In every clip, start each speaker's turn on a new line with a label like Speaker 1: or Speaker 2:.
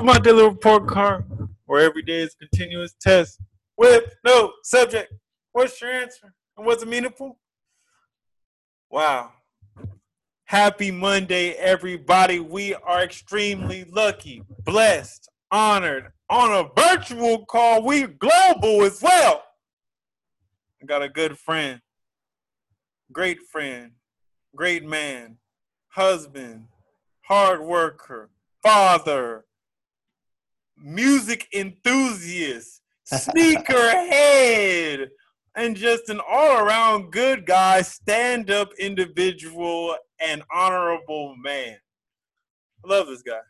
Speaker 1: Welcome my daily report card, where every day is a continuous test with no subject. What's your answer? And was it meaningful? Wow. Happy Monday, everybody. We are extremely lucky, blessed, honored on a virtual call. We global as well. I got a good friend, great friend, great man, husband, hard worker, father, music enthusiast, sneakerhead, and just an all around good guy, stand up individual, and honorable man. I love this guy.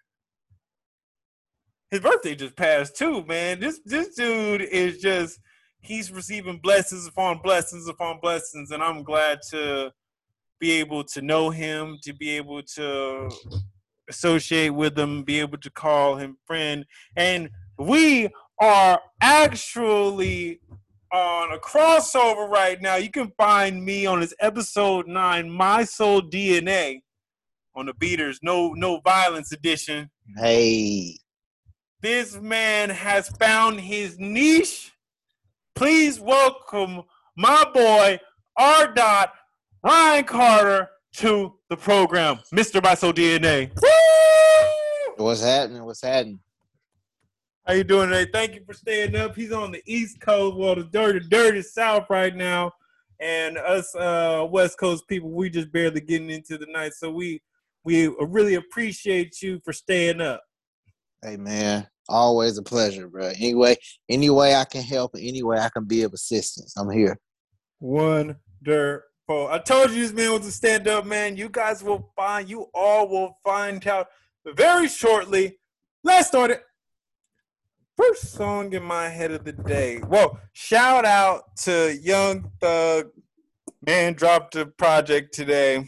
Speaker 1: His birthday just passed too, man. This this dude is just he's receiving blessings upon blessings upon blessings, and I'm glad to be able to know him, to be able to associate with him, be able to call him friend. And we are actually on a crossover right now. You can find me on this episode nine, My Sole DNA, on the Beaters No No Violence edition.
Speaker 2: Hey.
Speaker 1: This man has found his niche. Please welcome my boy R. Dot Ryan Carter to the program, Mr. My Sole DNA. Woo!
Speaker 2: What's happening? What's happening?
Speaker 1: How you doing today? Thank you for staying up. He's on the East Coast, well, the dirty, dirty South right now, and us uh, West Coast people, we just barely getting into the night. So we we really appreciate you for staying up.
Speaker 2: Hey man, always a pleasure, bro. Anyway, any way I can help, any way I can be of assistance, I'm here.
Speaker 1: Wonderful. I told you this man was a stand-up man. You guys will find, you all will find out very shortly. Let's start it. First song in my head of the day. Well, shout out to Young Thug. Man dropped a project today.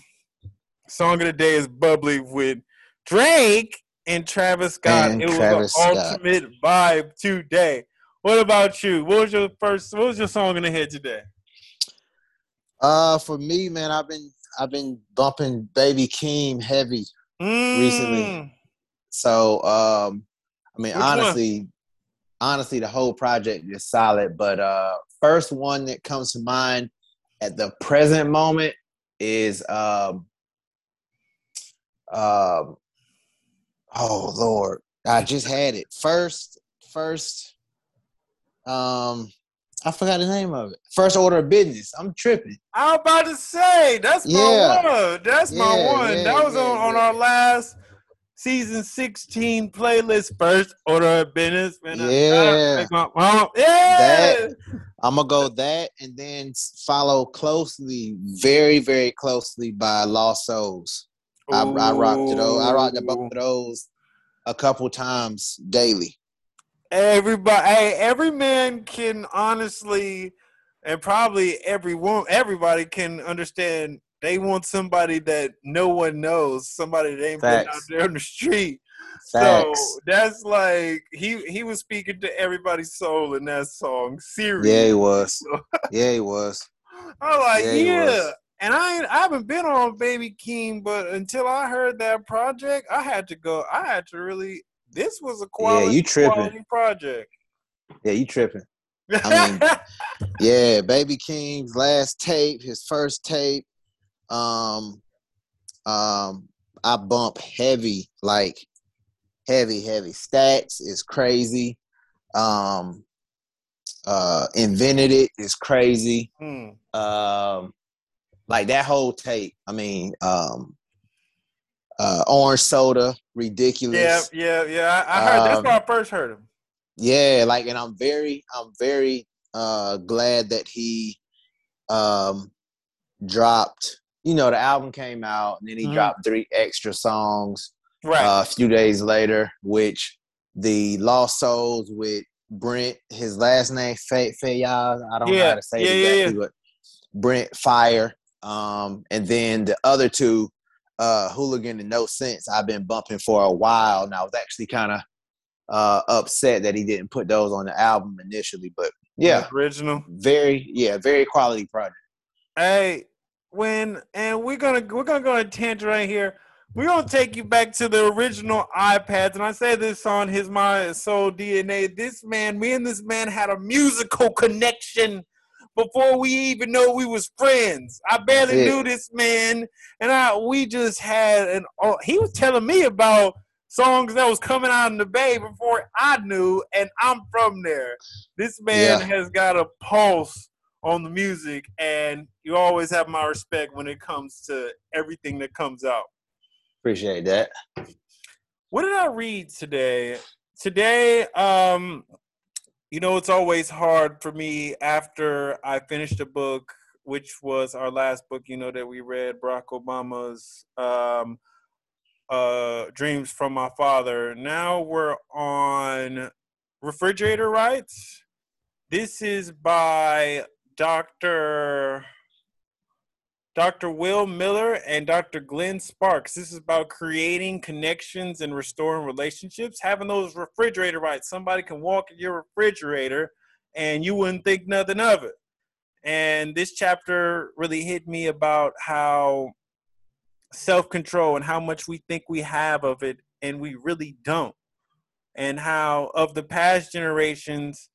Speaker 1: Song of the day is Bubbly with Drake and Travis Scott.
Speaker 2: And
Speaker 1: it was
Speaker 2: Travis
Speaker 1: an
Speaker 2: Scott.
Speaker 1: ultimate vibe today. What about you? What was your first what was your song in the head today?
Speaker 2: Uh, for me, man, I've been I've been bumping Baby Keem heavy. Recently.
Speaker 1: Mm.
Speaker 2: So, um, I mean,
Speaker 1: Which one?
Speaker 2: honestly, honestly, the whole project is solid. But uh, first one that comes to mind at the present moment is um, um, oh Lord, I just had it first. First, um, I forgot the name of it. First order of business. I'm tripping.
Speaker 1: I was about to say that's my
Speaker 2: Yeah.
Speaker 1: one. That's my
Speaker 2: Yeah,
Speaker 1: one.
Speaker 2: yeah,
Speaker 1: that was on, on our last season 16 playlist. First order of business. Man,
Speaker 2: Yeah.
Speaker 1: my- oh, yeah.
Speaker 2: That- I'm gonna go that and then follow closely, very, very closely by Lost Souls. I, I rocked those. I rocked the both of those a couple times daily.
Speaker 1: Everybody, hey, every man can honestly, and probably everyone, everybody can understand. They want somebody that no one knows, somebody that ain't been out
Speaker 2: Facts.
Speaker 1: there on the street.
Speaker 2: Facts.
Speaker 1: So that's like he he was speaking to everybody's soul in that song. Serious.
Speaker 2: yeah, he was. Yeah, he was.
Speaker 1: I'm like,
Speaker 2: Yeah,
Speaker 1: yeah. And I ain't, I haven't been on Baby Keem, but until I heard that project, I had to go. I had to really. This was a quality,
Speaker 2: you tripping.
Speaker 1: quality project.
Speaker 2: Yeah, you tripping. I Yeah, Baby Keem's last tape, his first tape. Um, um, I bump heavy, like heavy, heavy. Stats is crazy. Um, uh, invented it is crazy.
Speaker 1: Hmm.
Speaker 2: Um, like that whole tape. I mean, um, uh, orange soda, ridiculous.
Speaker 1: Yeah, yeah, yeah. I, I heard that's
Speaker 2: Um,
Speaker 1: where I first heard him.
Speaker 2: Yeah, like, and I'm very, I'm very uh glad that he um dropped. You know, the album came out, and then he
Speaker 1: Mhm.
Speaker 2: dropped three extra songs
Speaker 1: Right.
Speaker 2: uh, a few days later, which the Lost Souls with Brent, his last name Fay Faiyaz. I don't know how to say
Speaker 1: yeah,
Speaker 2: it
Speaker 1: yeah,
Speaker 2: exactly, but Brent Fire. Um, and then the other two, uh, Hooligan and No Sense, I've been bumping for a while. And I was actually kind of uh upset that he didn't put those on the album initially. But yeah,
Speaker 1: original.
Speaker 2: very yeah, very quality project.
Speaker 1: Hey, when and we're gonna we're gonna go on a tangent right here. we're gonna take you back to the original iPads, and I say this on his mind sole DNA. This man, me and this man had a musical connection before we even know we was friends. I barely
Speaker 2: Yeah.
Speaker 1: knew this man, and I we just had an. Oh, he was telling me about songs that was coming out in the Bay before I knew, and I'm from there. This man
Speaker 2: Yeah.
Speaker 1: has got a pulse on the music, and you always have my respect when it comes to everything that comes out.
Speaker 2: Appreciate that.
Speaker 1: What did I read today? Today, um, you know, it's always hard for me after I finished a book, which was our last book, you know, that we read, Barack Obama's um, uh, Dreams from My Father. Now we're on Refrigerator Rights. This is by Dr. Dr. Will Miller and Dr. Glenn Sparks. This is about creating connections and restoring relationships, having those refrigerator rights. Somebody can walk in your refrigerator and you wouldn't think nothing of it. And this chapter really hit me about how self control and how much we think we have of it and we really don't. And how, of the past generations,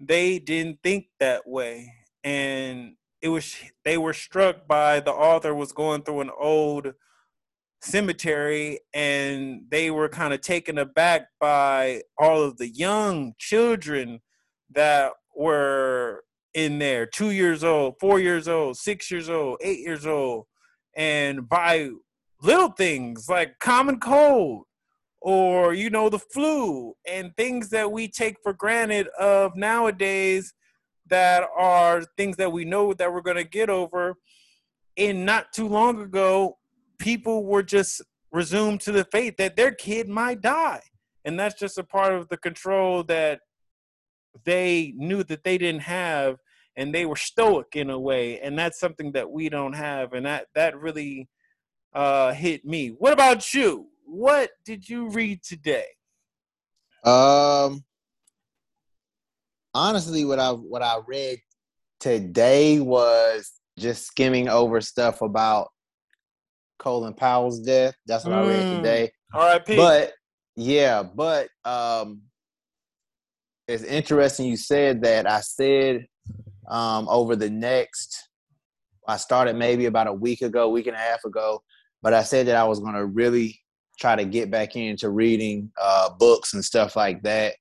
Speaker 1: they didn't think that way. And it was they were struck by the author was going through an old cemetery and they were kind of taken aback by all of the young children that were in there. Two years old four years old six years old eight years old and by little things like common cold or you know the flu and things that we take for granted of nowadays that are things that we know that we're going to get over. And not too long ago people were just resumed to the fate that their kid might die. And that's just a part of the control that they knew that they didn't have and they were stoic in a way. And that's something that we don't have and that that really uh hit me. What about you? What did you read today?
Speaker 2: Um, honestly, what I what I read today was just skimming over stuff about Colin Powell's death. That's what I read
Speaker 1: Mm.
Speaker 2: today.
Speaker 1: rip
Speaker 2: But yeah, but um, it's interesting you said that. I said um over the next. I started maybe about a week ago, week and a half ago, but I said that I was going to really try to get back into reading uh, books and stuff like that,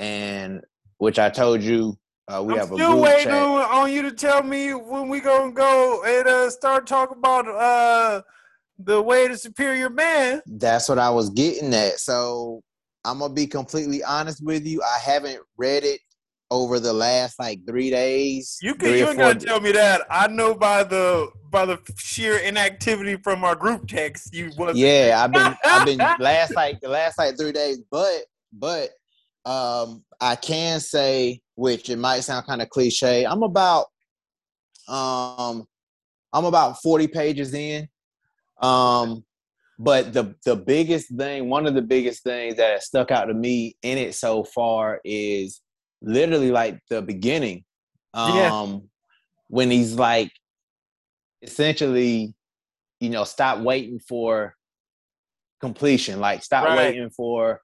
Speaker 2: and which I told you uh, we
Speaker 1: I'm
Speaker 2: have a
Speaker 1: still waiting
Speaker 2: chat.
Speaker 1: on, on you to tell me when we gonna go and uh, start talking about uh, the way to superior man.
Speaker 2: That's what I was getting at. So I'm gonna be completely honest with you. I haven't read it over the last like three days.
Speaker 1: You can you ain't gotta tell me that. I know by the by the sheer inactivity from our group text you was
Speaker 2: yeah i've been i've been last like the last like three days but but um i can say which it might sound kind of cliche i'm about um i'm about 40 pages in um but the the biggest thing one of the biggest things that has stuck out to me in it so far is literally like the beginning um
Speaker 1: Yeah.
Speaker 2: when he's like essentially you know stop waiting for completion like stop
Speaker 1: Right.
Speaker 2: waiting for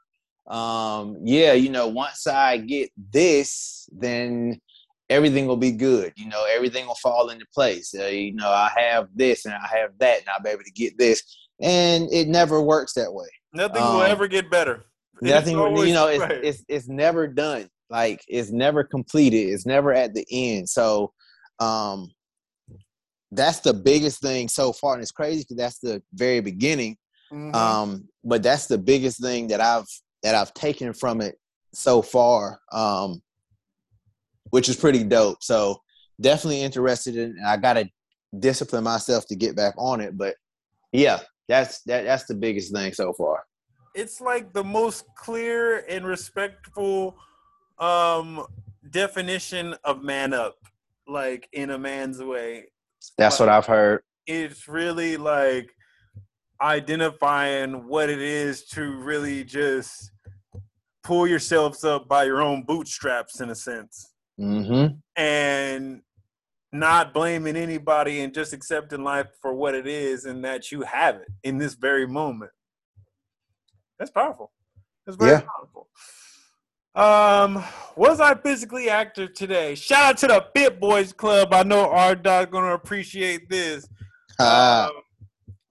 Speaker 2: um yeah you know once i get this then everything will be good you know everything will fall into place. Uh, you know i have this and i have that and i'll be able to get this. And it never works that way.
Speaker 1: Nothing will
Speaker 2: um,
Speaker 1: ever get better.
Speaker 2: Nothing you know it's,
Speaker 1: right.
Speaker 2: it's it's never done. Like it's never completed. It's never at the end. So um that's the biggest thing so far. And it's crazy because that's the very beginning.
Speaker 1: Mhm.
Speaker 2: um but that's the biggest thing that i've that i've taken from it so far um which is pretty dope. So definitely interested in i gotta discipline myself to get back on it but yeah that's that that's the biggest thing so far.
Speaker 1: It's like the most clear and respectful um definition of man up like in a man's way.
Speaker 2: That's what i've heard.
Speaker 1: it's really like identifying what it is to really just pull yourselves up by your own bootstraps in a sense
Speaker 2: mm-hmm
Speaker 1: and not blaming anybody and just accepting life for what it is and that you have it in this very moment. That's powerful. That's very yeah. powerful. Um, was I physically active today? Shout out to the Fit Boys Club. I know our dog gonna appreciate this. Uh,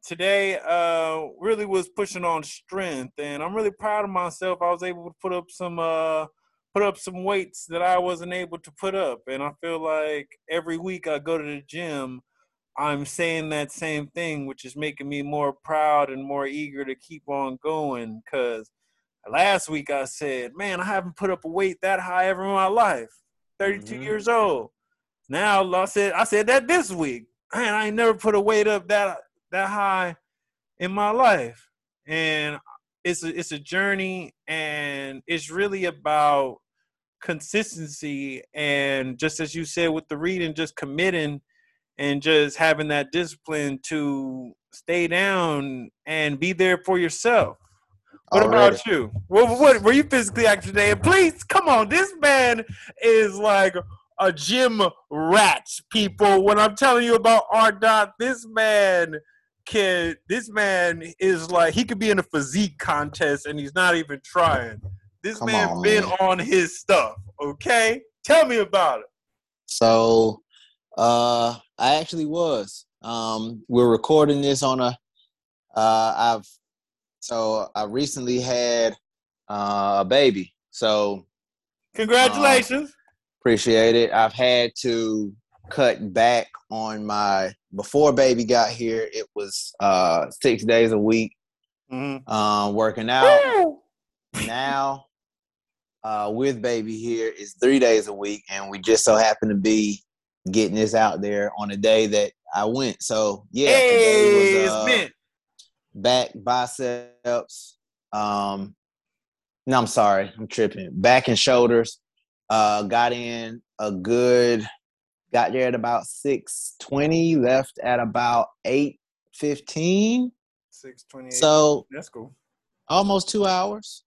Speaker 1: today, uh, really was pushing on strength, and I'm really proud of myself. I was able to put up some uh put up some weights that I wasn't able to put up. And I feel like every week I go to the gym, I'm saying that same thing, which is making me more proud and more eager to keep on going. Because last week I said, man, I haven't put up a weight that high ever in my life. 32 mm-hmm. years old. Now I said I said that this week. Man, I ain't never put a weight up that that high in my life. And it's a, it's a journey and it's really about consistency and just as you said with the reading just committing and just having that discipline to stay down and be there for yourself. What about you? What, what were you physically active today? And please come on this man is like a gym rat people. When i'm telling you about r dot this man can this man is like he could be in a physique contest and he's not even trying this Come man on, been man. on his stuff. Okay, tell me about it.
Speaker 2: So, uh, I actually was. Um, we're recording this on a. Uh, I've so I recently had uh, a baby. So,
Speaker 1: congratulations.
Speaker 2: Uh, appreciate it. I've had to cut back on my before baby got here. It was uh, six days a week, mm-hmm. uh, working out. now uh, with baby here is three days a week, and we just so happen to be getting this out there on a day that I went. So yeah,
Speaker 1: hey, today was uh,
Speaker 2: back biceps. Um, no, I'm sorry, I'm tripping. Back and shoulders. Uh, got in a good. Got there at about six twenty. Left at about eight fifteen.
Speaker 1: Six twenty.
Speaker 2: So
Speaker 1: that's cool.
Speaker 2: Almost two hours.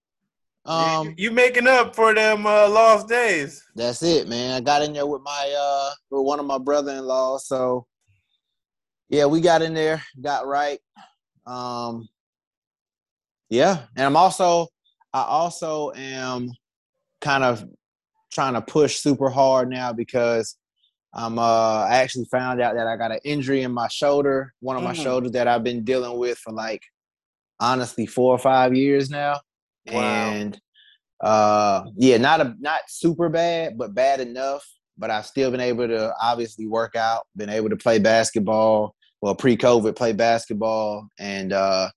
Speaker 1: Um, you, making up for them uh, lost days.
Speaker 2: That's it, man. I got in there with my uh with one of my brother-in-law, so yeah, we got in there, got right. Um, yeah, and I'm also I also am kind of trying to push super hard now because I'm uh I actually found out that I got an injury in my shoulder, one of my mm-hmm. shoulders that I've been dealing with for like honestly four or five years now. Wow. And uh yeah, not a not super bad, but bad enough. But I've still been able to obviously work out, been able to play basketball. Well, pre-COVID, play basketball, and uh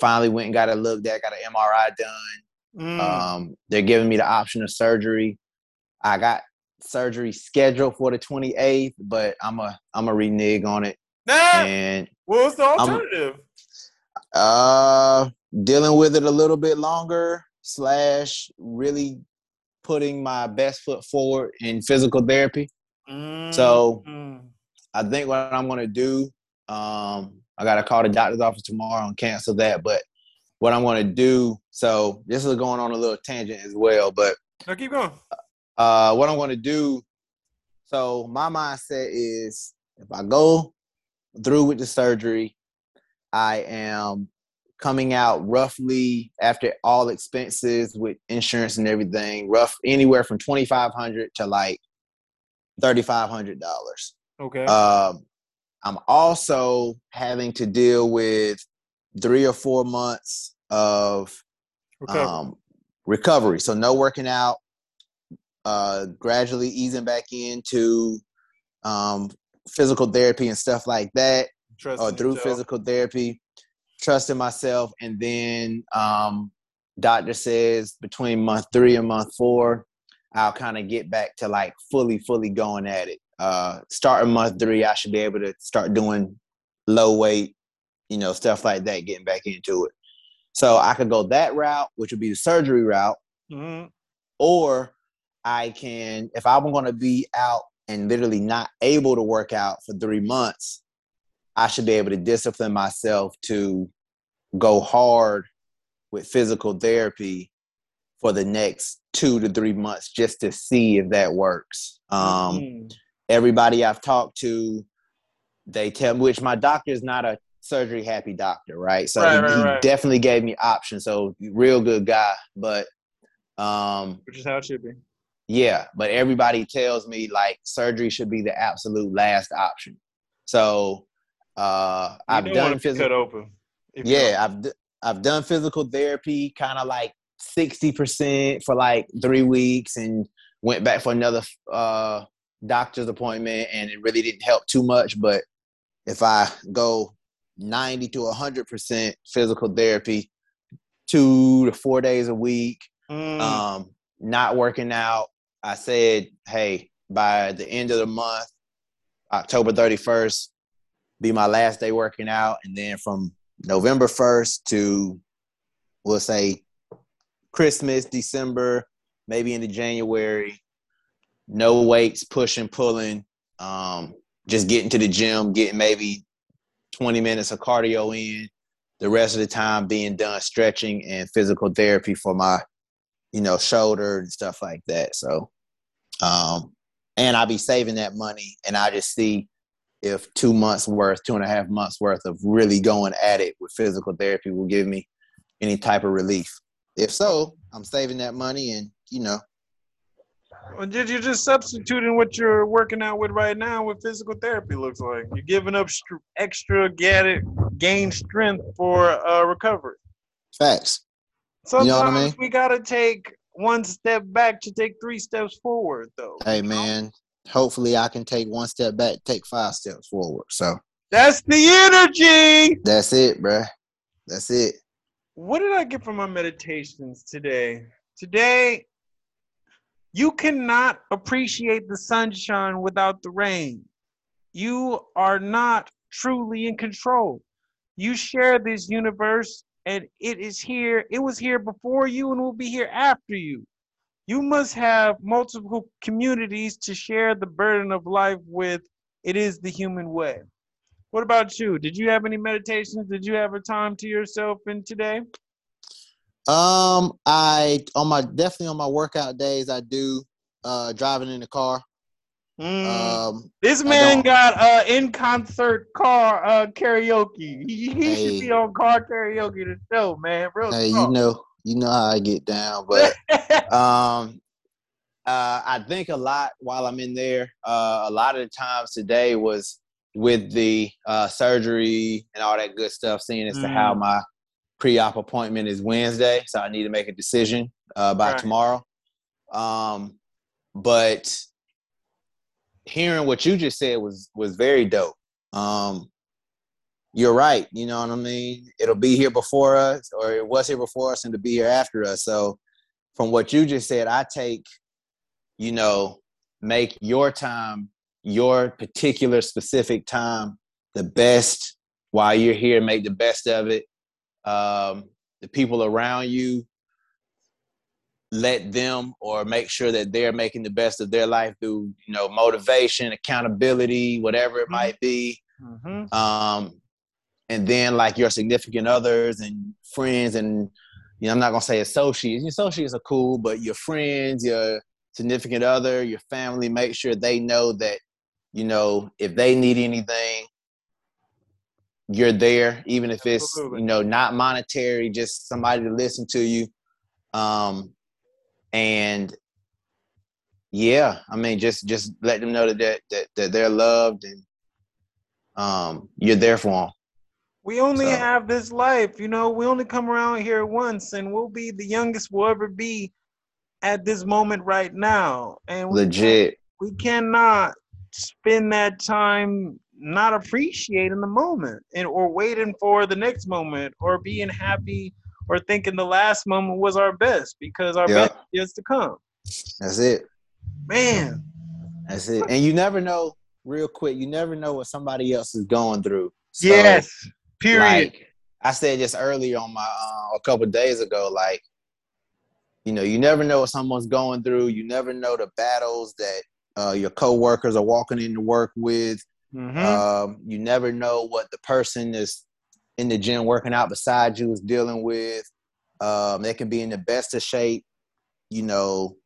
Speaker 2: finally went and got a look at, got an MRI done. Mm. Um, they're giving me the option of surgery. I got surgery scheduled for the 28th, but I'm a I'm a renege on it.
Speaker 1: Nah. And what's the alternative?
Speaker 2: Uh, dealing with it a little bit longer slash really putting my best foot forward in physical therapy. Mm-hmm. So I think what I'm gonna do, um, I gotta call the doctor's office tomorrow and cancel that. But what I'm gonna do, so this is going on a little tangent as well, but
Speaker 1: no, keep going.
Speaker 2: Uh, what I'm gonna do, so my mindset is if I go through with the surgery, I am coming out roughly after all expenses with insurance and everything, rough anywhere from twenty five hundred to like thirty five hundred dollars.
Speaker 1: Okay.
Speaker 2: Um, I'm also having to deal with three or four months of recovery. Um, recovery. So no working out, uh, gradually easing back into um, physical therapy and stuff like that or uh, through yourself. physical therapy, trusting myself, and then um, doctor says between month three and month four, I'll kind of get back to like fully, fully going at it. Uh, starting month three, I should be able to start doing low weight, you know, stuff like that, getting back into it. So I could go that route, which would be the surgery route, mm-hmm. or I can, if I'm going to be out and literally not able to work out for three months, I should be able to discipline myself to go hard with physical therapy for the next two to three months just to see if that works. Um, mm-hmm. everybody I've talked to, they tell me, which my doctor is not a surgery happy doctor, right? So
Speaker 1: Right,
Speaker 2: he,
Speaker 1: right,
Speaker 2: he
Speaker 1: right.
Speaker 2: definitely gave me options. So real good guy, but um,
Speaker 1: Which is how it should be.
Speaker 2: Yeah, but everybody tells me like surgery should be the absolute last option. So uh, I've done
Speaker 1: want to be
Speaker 2: physical.
Speaker 1: cut open.
Speaker 2: Yeah, I've d- I've done physical therapy, kind of like sixty percent for like three weeks, and went back for another uh, doctor's appointment, and it really didn't help too much. But if I go ninety to hundred percent physical therapy, two to four days a week,
Speaker 1: Mm,
Speaker 2: um, not working out, I said, hey, by the end of the month, October 31st, be my last day working out. And then from November 1st to, we'll say, Christmas, December, maybe into January, no weights, pushing, pulling, um, just getting to the gym, getting maybe 20 minutes of cardio in. The rest of the time being done stretching and physical therapy for my you know, shoulder and stuff like that. So, um, and I'll be saving that money and I just see if two months worth, two and a half months worth of really going at it with physical therapy will give me any type of relief. If so, I'm saving that money and, you know,
Speaker 1: did you just substituting what you're working out with right now with physical therapy looks like? You're giving up str- extra get gain strength for uh, recovery.
Speaker 2: facts.
Speaker 1: Sometimes
Speaker 2: know what I mean?
Speaker 1: we gotta take one step back to take three steps forward, though.
Speaker 2: Hey,
Speaker 1: you know?
Speaker 2: man, hopefully I can take one step back, take five steps forward. So
Speaker 1: That's the energy.
Speaker 2: that's it, bruh. That's it.
Speaker 1: What did I get from my meditations today? Today, you cannot appreciate the sunshine without the rain. You are not truly in control. You share this universe, and it is here. It was here before you and will be here after you. You must have multiple communities to share the burden of life with. It is the human way. What about you? Did you have any meditations? Did you have a time to yourself in today?
Speaker 2: Um, I on my definitely on my workout days I do uh driving in the car.
Speaker 1: Mm.
Speaker 2: Um,
Speaker 1: this man got uh in concert car uh karaoke. He, he should be on car karaoke to show, man. Real
Speaker 2: hey, you know, you know how I get down, but um, uh, I think a lot while I'm in there. Uh, a lot of the times today was with the uh, surgery and all that good stuff. Seeing as to how
Speaker 1: Mm.
Speaker 2: my pre-op appointment is Wednesday, so I need to make a decision uh, by
Speaker 1: Right.
Speaker 2: tomorrow. Um, but hearing what you just said was was very dope. Um, you're right. You know what I mean? It'll be here before us, or it was here before us, and to be here after us. So, from what you just said, I take, you know, make your time, your particular specific time, the best while you're here. Make the best of it. Um, the people around you, let them or make sure that they're making the best of their life through, you know, motivation, accountability, whatever it might be
Speaker 1: Mhm.
Speaker 2: um, and then like your significant others and friends and you know i'm not gonna say associates your associates are cool but your friends your significant other your family make sure they know that you know if they need anything you're there even if it's
Speaker 1: Absolutely.
Speaker 2: you know not monetary just somebody to listen to you um and yeah i mean just just let them know that that, that, that they're loved and um you're there for them
Speaker 1: We only
Speaker 2: So-
Speaker 1: have this life, you know. We only come around here once, and we'll be the youngest we'll ever be at this moment right now. And we
Speaker 2: legit
Speaker 1: we cannot spend that time not appreciating the moment and or waiting for the next moment or being happy or thinking the last moment was our best because our
Speaker 2: Yeah.
Speaker 1: best is to come.
Speaker 2: that's it
Speaker 1: Man,
Speaker 2: that's it and you never know real quick you never know what somebody else is going through So,
Speaker 1: yes. Period.
Speaker 2: like i said just earlier on my uh, a couple days ago like you know you never know what someone's going through you never know the battles that uh, your coworkers are walking into work with
Speaker 1: Mhm.
Speaker 2: Um, you never know what the person is in the gym working out beside you is dealing with. Um, they can be in the best of shape, you know,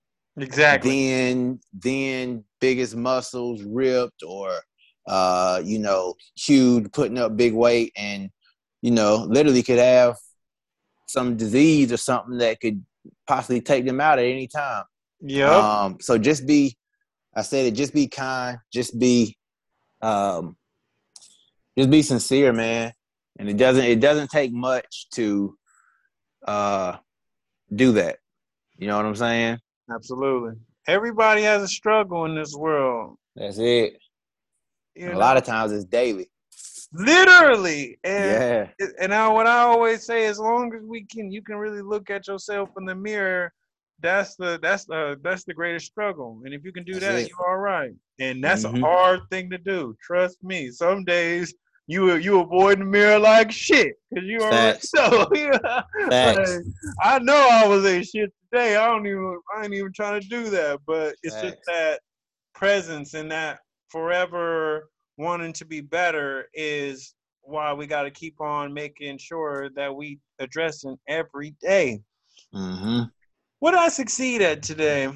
Speaker 1: Exactly.
Speaker 2: Then then biggest muscles ripped or uh, you know, huge, putting up big weight and, you know, literally could have some disease or something that could possibly take them out at any time.
Speaker 1: Yeah.
Speaker 2: Um, so just be, I said it, just be kind, just be, um, just be sincere, man. And it doesn't, it doesn't take much to, uh, do that. You know what I'm saying?
Speaker 1: Absolutely. Everybody has a struggle in this world.
Speaker 2: That's it.
Speaker 1: You
Speaker 2: a lot of times it's daily.
Speaker 1: literally. And
Speaker 2: Yeah.
Speaker 1: and I, what I always say, as long as we can, you can really look at yourself in the mirror. That's the that's the that's the greatest struggle. And if you can do
Speaker 2: That's
Speaker 1: that,
Speaker 2: it.
Speaker 1: you're all right. And that's
Speaker 2: Mhm.
Speaker 1: a hard thing to do. Trust me. Some days you you avoid the mirror like shit because you already so. Yeah.
Speaker 2: Facts.
Speaker 1: Like, I know I was a shit today. I don't even I ain't even trying to do that. But it's just that presence and that forever wanting to be better is why we got to keep on making sure that we addressing every day.
Speaker 2: Mm-hmm.
Speaker 1: What I succeed at today?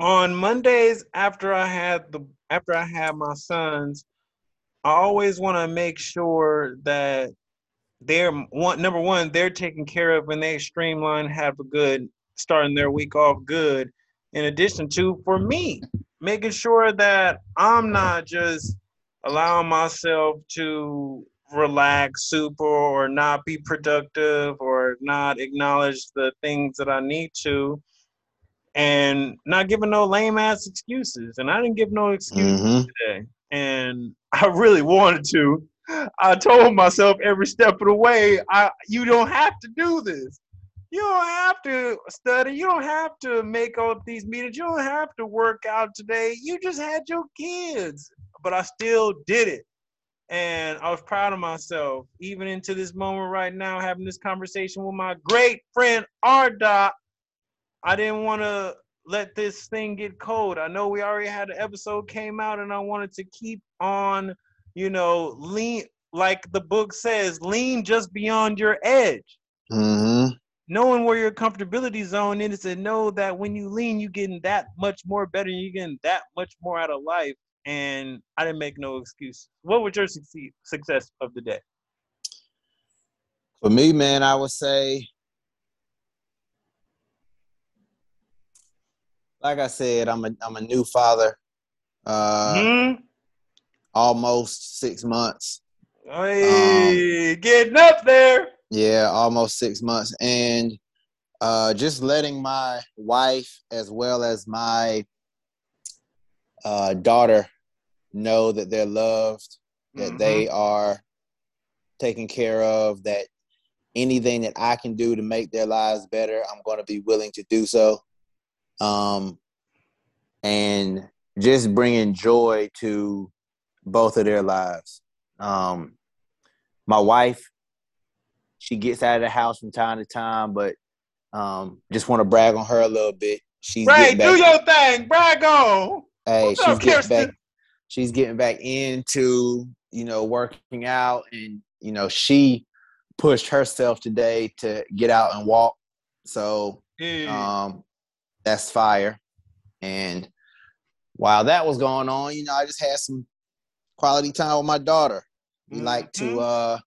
Speaker 1: On Mondays after I had the after I had my sons, I always want to make sure that they're one number one, they're taken care of and they streamline, have a good starting their week off good. In addition to for me, making sure that I'm not just allowing myself to relax super or not be productive or not acknowledge the things that I need to and not giving no lame ass excuses. And I didn't give no excuses
Speaker 2: Mm-hmm.
Speaker 1: today. And I really wanted to. I told myself every step of the way, I you don't have to do this. You don't have to study. You don't have to make all these meetings. You don't have to work out today. You just had your kids. But I still did it. And I was proud of myself, even into this moment right now, having this conversation with my great friend R Dot. I didn't want to let this thing get cold. I know we already had an episode came out, and I wanted to keep on, you know, lean like the book says, lean just beyond your edge.
Speaker 2: Mm-hmm.
Speaker 1: Knowing where your comfortability zone is, and know that when you lean, you're getting that much more better. You're getting that much more out of life. And I didn't make no excuse. What was your succeed, success of the day?
Speaker 2: For me, man, I would say, like I said, I'm a I'm a new father. Uh,
Speaker 1: hmm?
Speaker 2: almost six months.
Speaker 1: Hey, getting up there.
Speaker 2: Yeah, almost six months, and uh, just letting my wife as well as my uh, daughter know that they're loved, that
Speaker 1: Mhm.
Speaker 2: they are taken care of, that anything that I can do to make their lives better, I'm going to be willing to do so. Um, and just bringing joy to both of their lives. Um, my wife, she gets out of the house from time to time, but um, just want to brag on her a little bit. She's
Speaker 1: Right,
Speaker 2: getting
Speaker 1: do
Speaker 2: back.
Speaker 1: your thing. Brag on.
Speaker 2: Hey,
Speaker 1: What's
Speaker 2: she's
Speaker 1: up,
Speaker 2: getting
Speaker 1: Kirsten?
Speaker 2: back. She's getting back into you know working out, and you know she pushed herself today to get out and walk. So
Speaker 1: Yeah.
Speaker 2: um, that's fire. And while that was going on, you know, I just had some quality time with my daughter. We like to,
Speaker 1: Mhm.
Speaker 2: uh,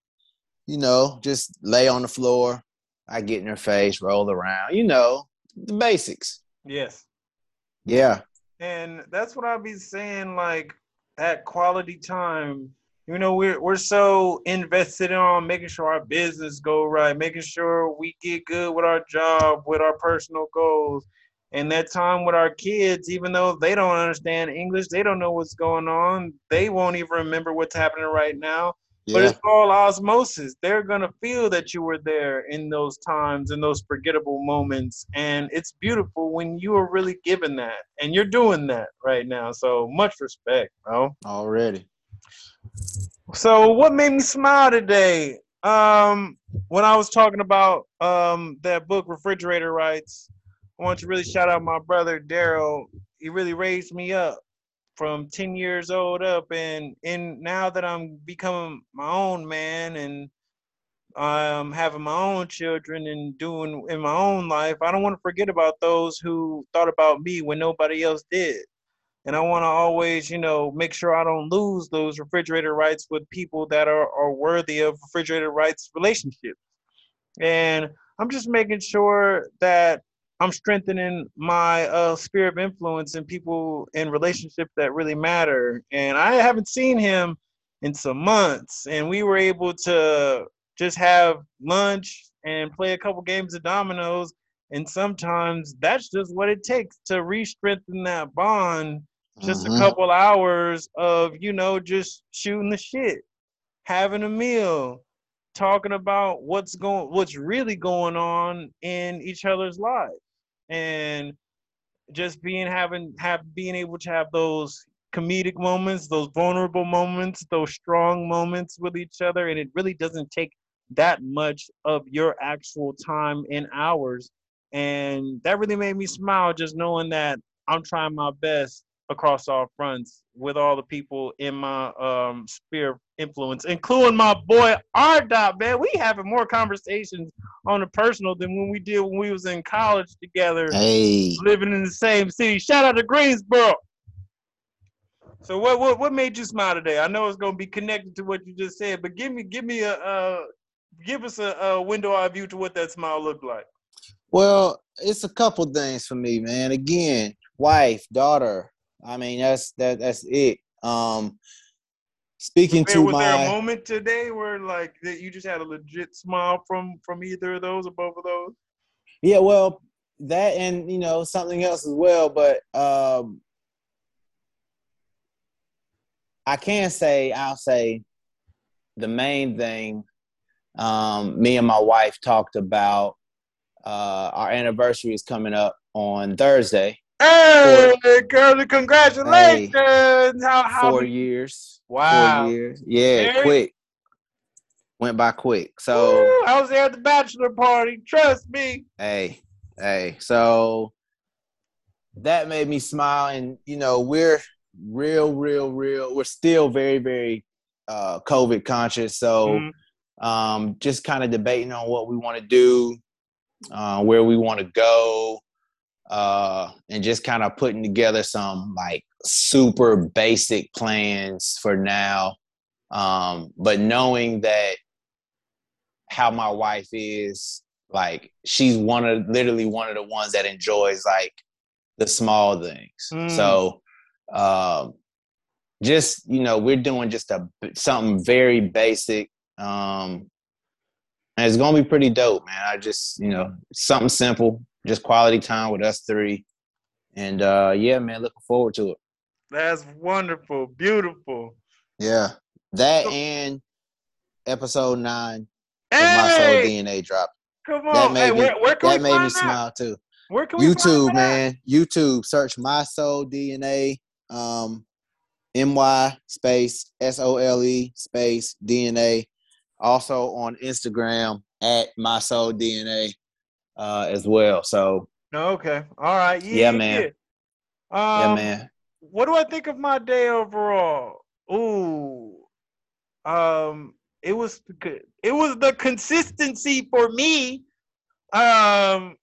Speaker 2: you know, just lay on the floor. I get in her face, roll around, you know, the basics.
Speaker 1: yes.
Speaker 2: Yeah.
Speaker 1: And that's what I be saying, like that quality time. You know, we're we're so invested on making sure our business go right, making sure we get good with our job, with our personal goals. And that time with our kids, even though they don't understand English, they don't know what's going on, they won't even remember what's happening right now. But it's all osmosis. They're gonna feel that you were there in those times, in those forgettable moments, and it's beautiful when you are really given that, and you're doing that right now. So much respect, bro.
Speaker 2: Already.
Speaker 1: So what made me smile today? Um, when I was talking about um that book, Refrigerator Rights, I want to really shout out my brother Daryl. He really raised me up from 10 years old up and and now that I'm becoming my own man and um, having my own children and doing in my own life, I don't want to forget about those who thought about me when nobody else did. And I want to always, you know, make sure I don't lose those refrigerator rights with people that are, are worthy of refrigerator rights relationships. And I'm just making sure that I'm strengthening my uh, sphere of influence and people in relationships that really matter. And I haven't seen him in some months, and we were able to just have lunch and play a couple games of dominoes. And sometimes that's just what it takes to re-strengthen that bond. Just mm-hmm. a couple hours of you know just shooting the shit, having a meal, talking about what's going, what's really going on in each other's lives, and just being having have being able to have those comedic moments, those vulnerable moments, those strong moments with each other. And it really doesn't take that much of your actual time and hours. And that really made me smile just knowing that I'm trying my best across all fronts with all the people in my um sphere of influence, including my boy R Dot, man. We having more conversations on the personal than when we did when we was in college together,
Speaker 2: hey.
Speaker 1: living in the same city. Shout out to Greensboro. So what what what made you smile today? I know it's gonna be connected to what you just said, but give me give me a uh, give us a, a window eye view to what that smile looked like.
Speaker 2: Well, it's a couple things for me, man. Again, wife, daughter. I mean, that's that that's it. Um speaking to
Speaker 1: was
Speaker 2: my
Speaker 1: there a moment today where like that you just had a legit smile from from either of those or both of those?
Speaker 2: Yeah, well, that and you know something else as well, but um I can say I'll say the main thing. Um, me and my wife talked about uh, our anniversary is coming up on Thursday.
Speaker 1: Hey, girl! Congratulations! Hey, how,
Speaker 2: how four many? years?
Speaker 1: Wow,
Speaker 2: four years. Yeah, Mary? quick. Went by quick. So
Speaker 1: Ooh, I was there at the bachelor party. Trust me.
Speaker 2: Hey, hey. So that made me smile, and you know we're real, real, real. We're still very, very uh, COVID conscious. So mm-hmm. um, just kind of debating on what we want to do, uh, where we want to go, uh, and just kind of putting together some like super basic plans for now. Um, but knowing that how my wife is, like she's one of literally one of the ones that enjoys like the small things. Mm. So um, just you know, we're doing just a something very basic. Um, and it's gonna be pretty dope, man. I just you know something simple, just quality time with us three, and uh, yeah, man, looking forward to it.
Speaker 1: That's wonderful, beautiful.
Speaker 2: Yeah, that and episode nine hey! of my sole DNA drop.
Speaker 1: Come on, that made hey, me, where, where
Speaker 2: that made me smile too.
Speaker 1: Where can
Speaker 2: we YouTube, man. YouTube. Search my sole DNA um, my space S O L E space DNA. Also on Instagram at my sole DNA uh, as well. So
Speaker 1: okay, all right,
Speaker 2: yeah, yeah man,
Speaker 1: yeah,
Speaker 2: um, yeah, man.
Speaker 1: What do I think of my day overall? Ooh, um, it was it was the consistency for me. Um,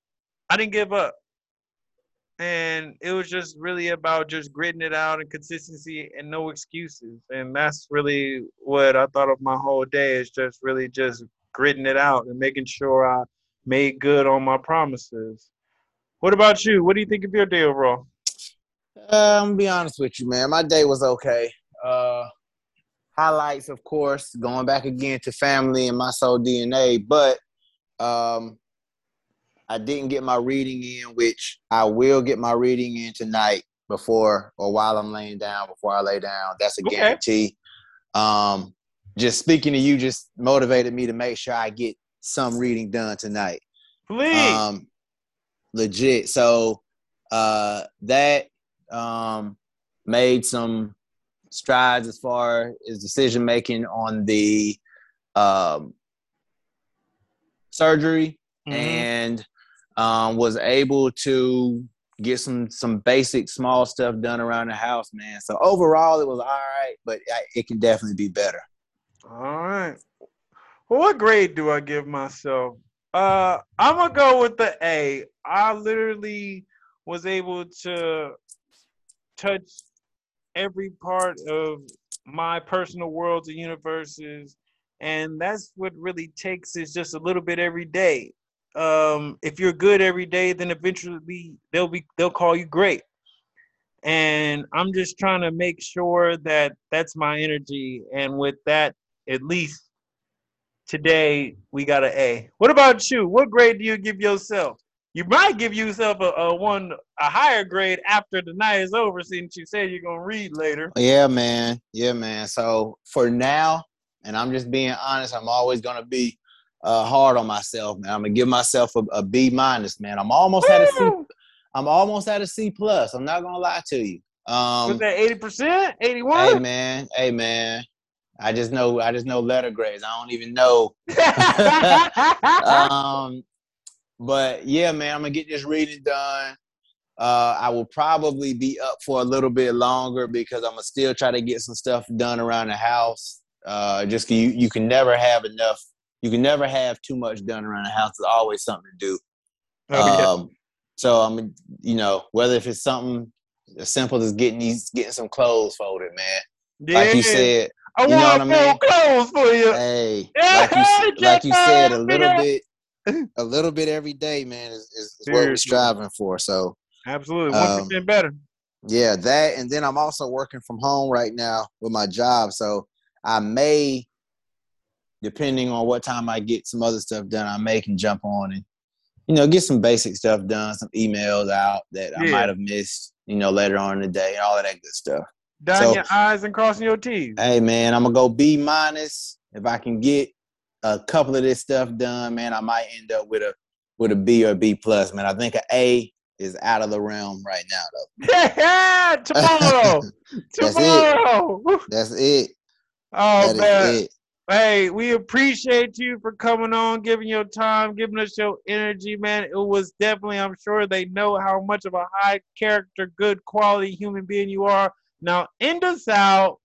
Speaker 1: I didn't give up and it was just really about just gritting it out and consistency and no excuses and that's really what i thought of my whole day is just really just gritting it out and making sure i made good on my promises what about you what do you think of your day overall
Speaker 2: uh, i'm gonna be honest with you man my day was okay uh highlights of course going back again to family and my sole dna but um I didn't get my reading in, which I will get my reading in tonight before or while I'm laying down, before I lay down. That's a okay. guarantee. Um, just speaking to you just motivated me to make sure I get some reading done tonight.
Speaker 1: Please.
Speaker 2: Um, legit. So uh, that um, made some strides as far as decision making on the um, surgery mm-hmm. and um, was able to get some some basic small stuff done around the house, man. So overall, it was all right, but it can definitely be better.
Speaker 1: All right. What grade do I give myself? Uh, I'm gonna go with the A. I literally was able to touch every part of my personal worlds and universes, and that's what really takes is just a little bit every day. Um, if you're good every day, then eventually they'll be they'll call you great. And I'm just trying to make sure that that's my energy, and with that, at least today we got an A. What about you? What grade do you give yourself? You might give yourself a, a one a higher grade after the night is over, since you said you're gonna read later.
Speaker 2: Yeah, man. Yeah, man. So for now, and I'm just being honest, I'm always gonna be uh, hard on myself, man. I'm gonna give myself a, a B minus, man. I'm almost Woo! at a C. I'm almost at a C plus. I'm not gonna lie to you.
Speaker 1: Um, Was that eighty percent? Eighty one?
Speaker 2: Hey man, hey man. I just know I just know letter grades. I don't even know. um, but yeah, man, I'm gonna get this reading done. Uh, I will probably be up for a little bit longer because I'm gonna still try to get some stuff done around the house. Uh, just you, you can never have enough. You can never have too much done around the house. There's always something to do. Oh, um, so I'm, you know, whether if it's something as simple as getting these, getting some clothes folded, man. Yeah. Like you said,
Speaker 1: I you want know what clothes for you.
Speaker 2: Hey, like you, like you said, a little bit, a little bit every day, man, is, is, is what we're striving for. So
Speaker 1: absolutely, one um, better.
Speaker 2: Yeah, that, and then I'm also working from home right now with my job, so I may, depending on what time I get some other stuff done, I may can jump on and you know get some basic stuff done, some emails out that yeah. I might have missed, you know, later on in the day, and all of that good stuff.
Speaker 1: Dotting so, your I's and crossing your T's.
Speaker 2: Hey man, I'm gonna go B minus. If I can get a couple of this stuff done, man, I might end up with a with a B or a B plus, man. I think an A is out of the realm right now, though.
Speaker 1: Yeah, tomorrow.
Speaker 2: That's
Speaker 1: tomorrow.
Speaker 2: It. That's it.
Speaker 1: Oh that man. It. Hey, we appreciate you for coming on, giving your time, giving us your energy, man. It was definitely, I'm sure they know how much of a high character, good quality human being you are. Now, end us out.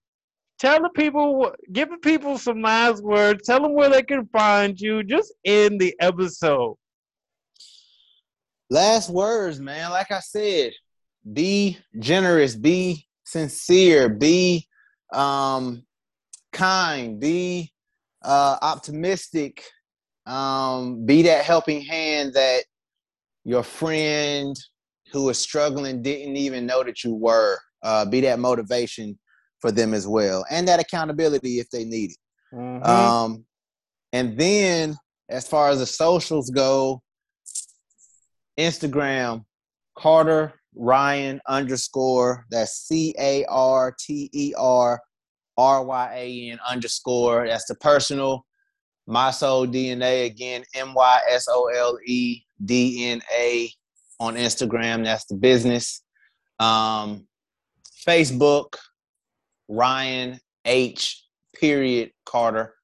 Speaker 1: Tell the people, give the people some last words. Tell them where they can find you. Just end the episode.
Speaker 2: Last words, man. Like I said, be generous, be sincere, be um, kind, be uh, optimistic, um, be that helping hand that your friend who was struggling didn't even know that you were uh, be that motivation for them as well, and that accountability if they need it. Mm-hmm. Um, and then, as far as the socials go, Instagram, Carter Ryan underscore. That's C A R T E R R Y A N underscore. That's the personal. My Sole DNA again, M Y S O L E D N A on Instagram. That's the business. Um, Facebook, Ryan H. Period Carter.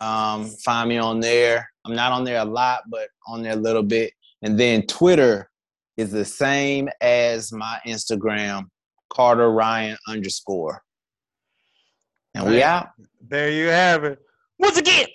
Speaker 2: Um, find me on there. I'm not on there a lot, but on there a little bit. And then Twitter is the same as my Instagram, Carter Ryan underscore. And we out.
Speaker 1: There you have it. Once again,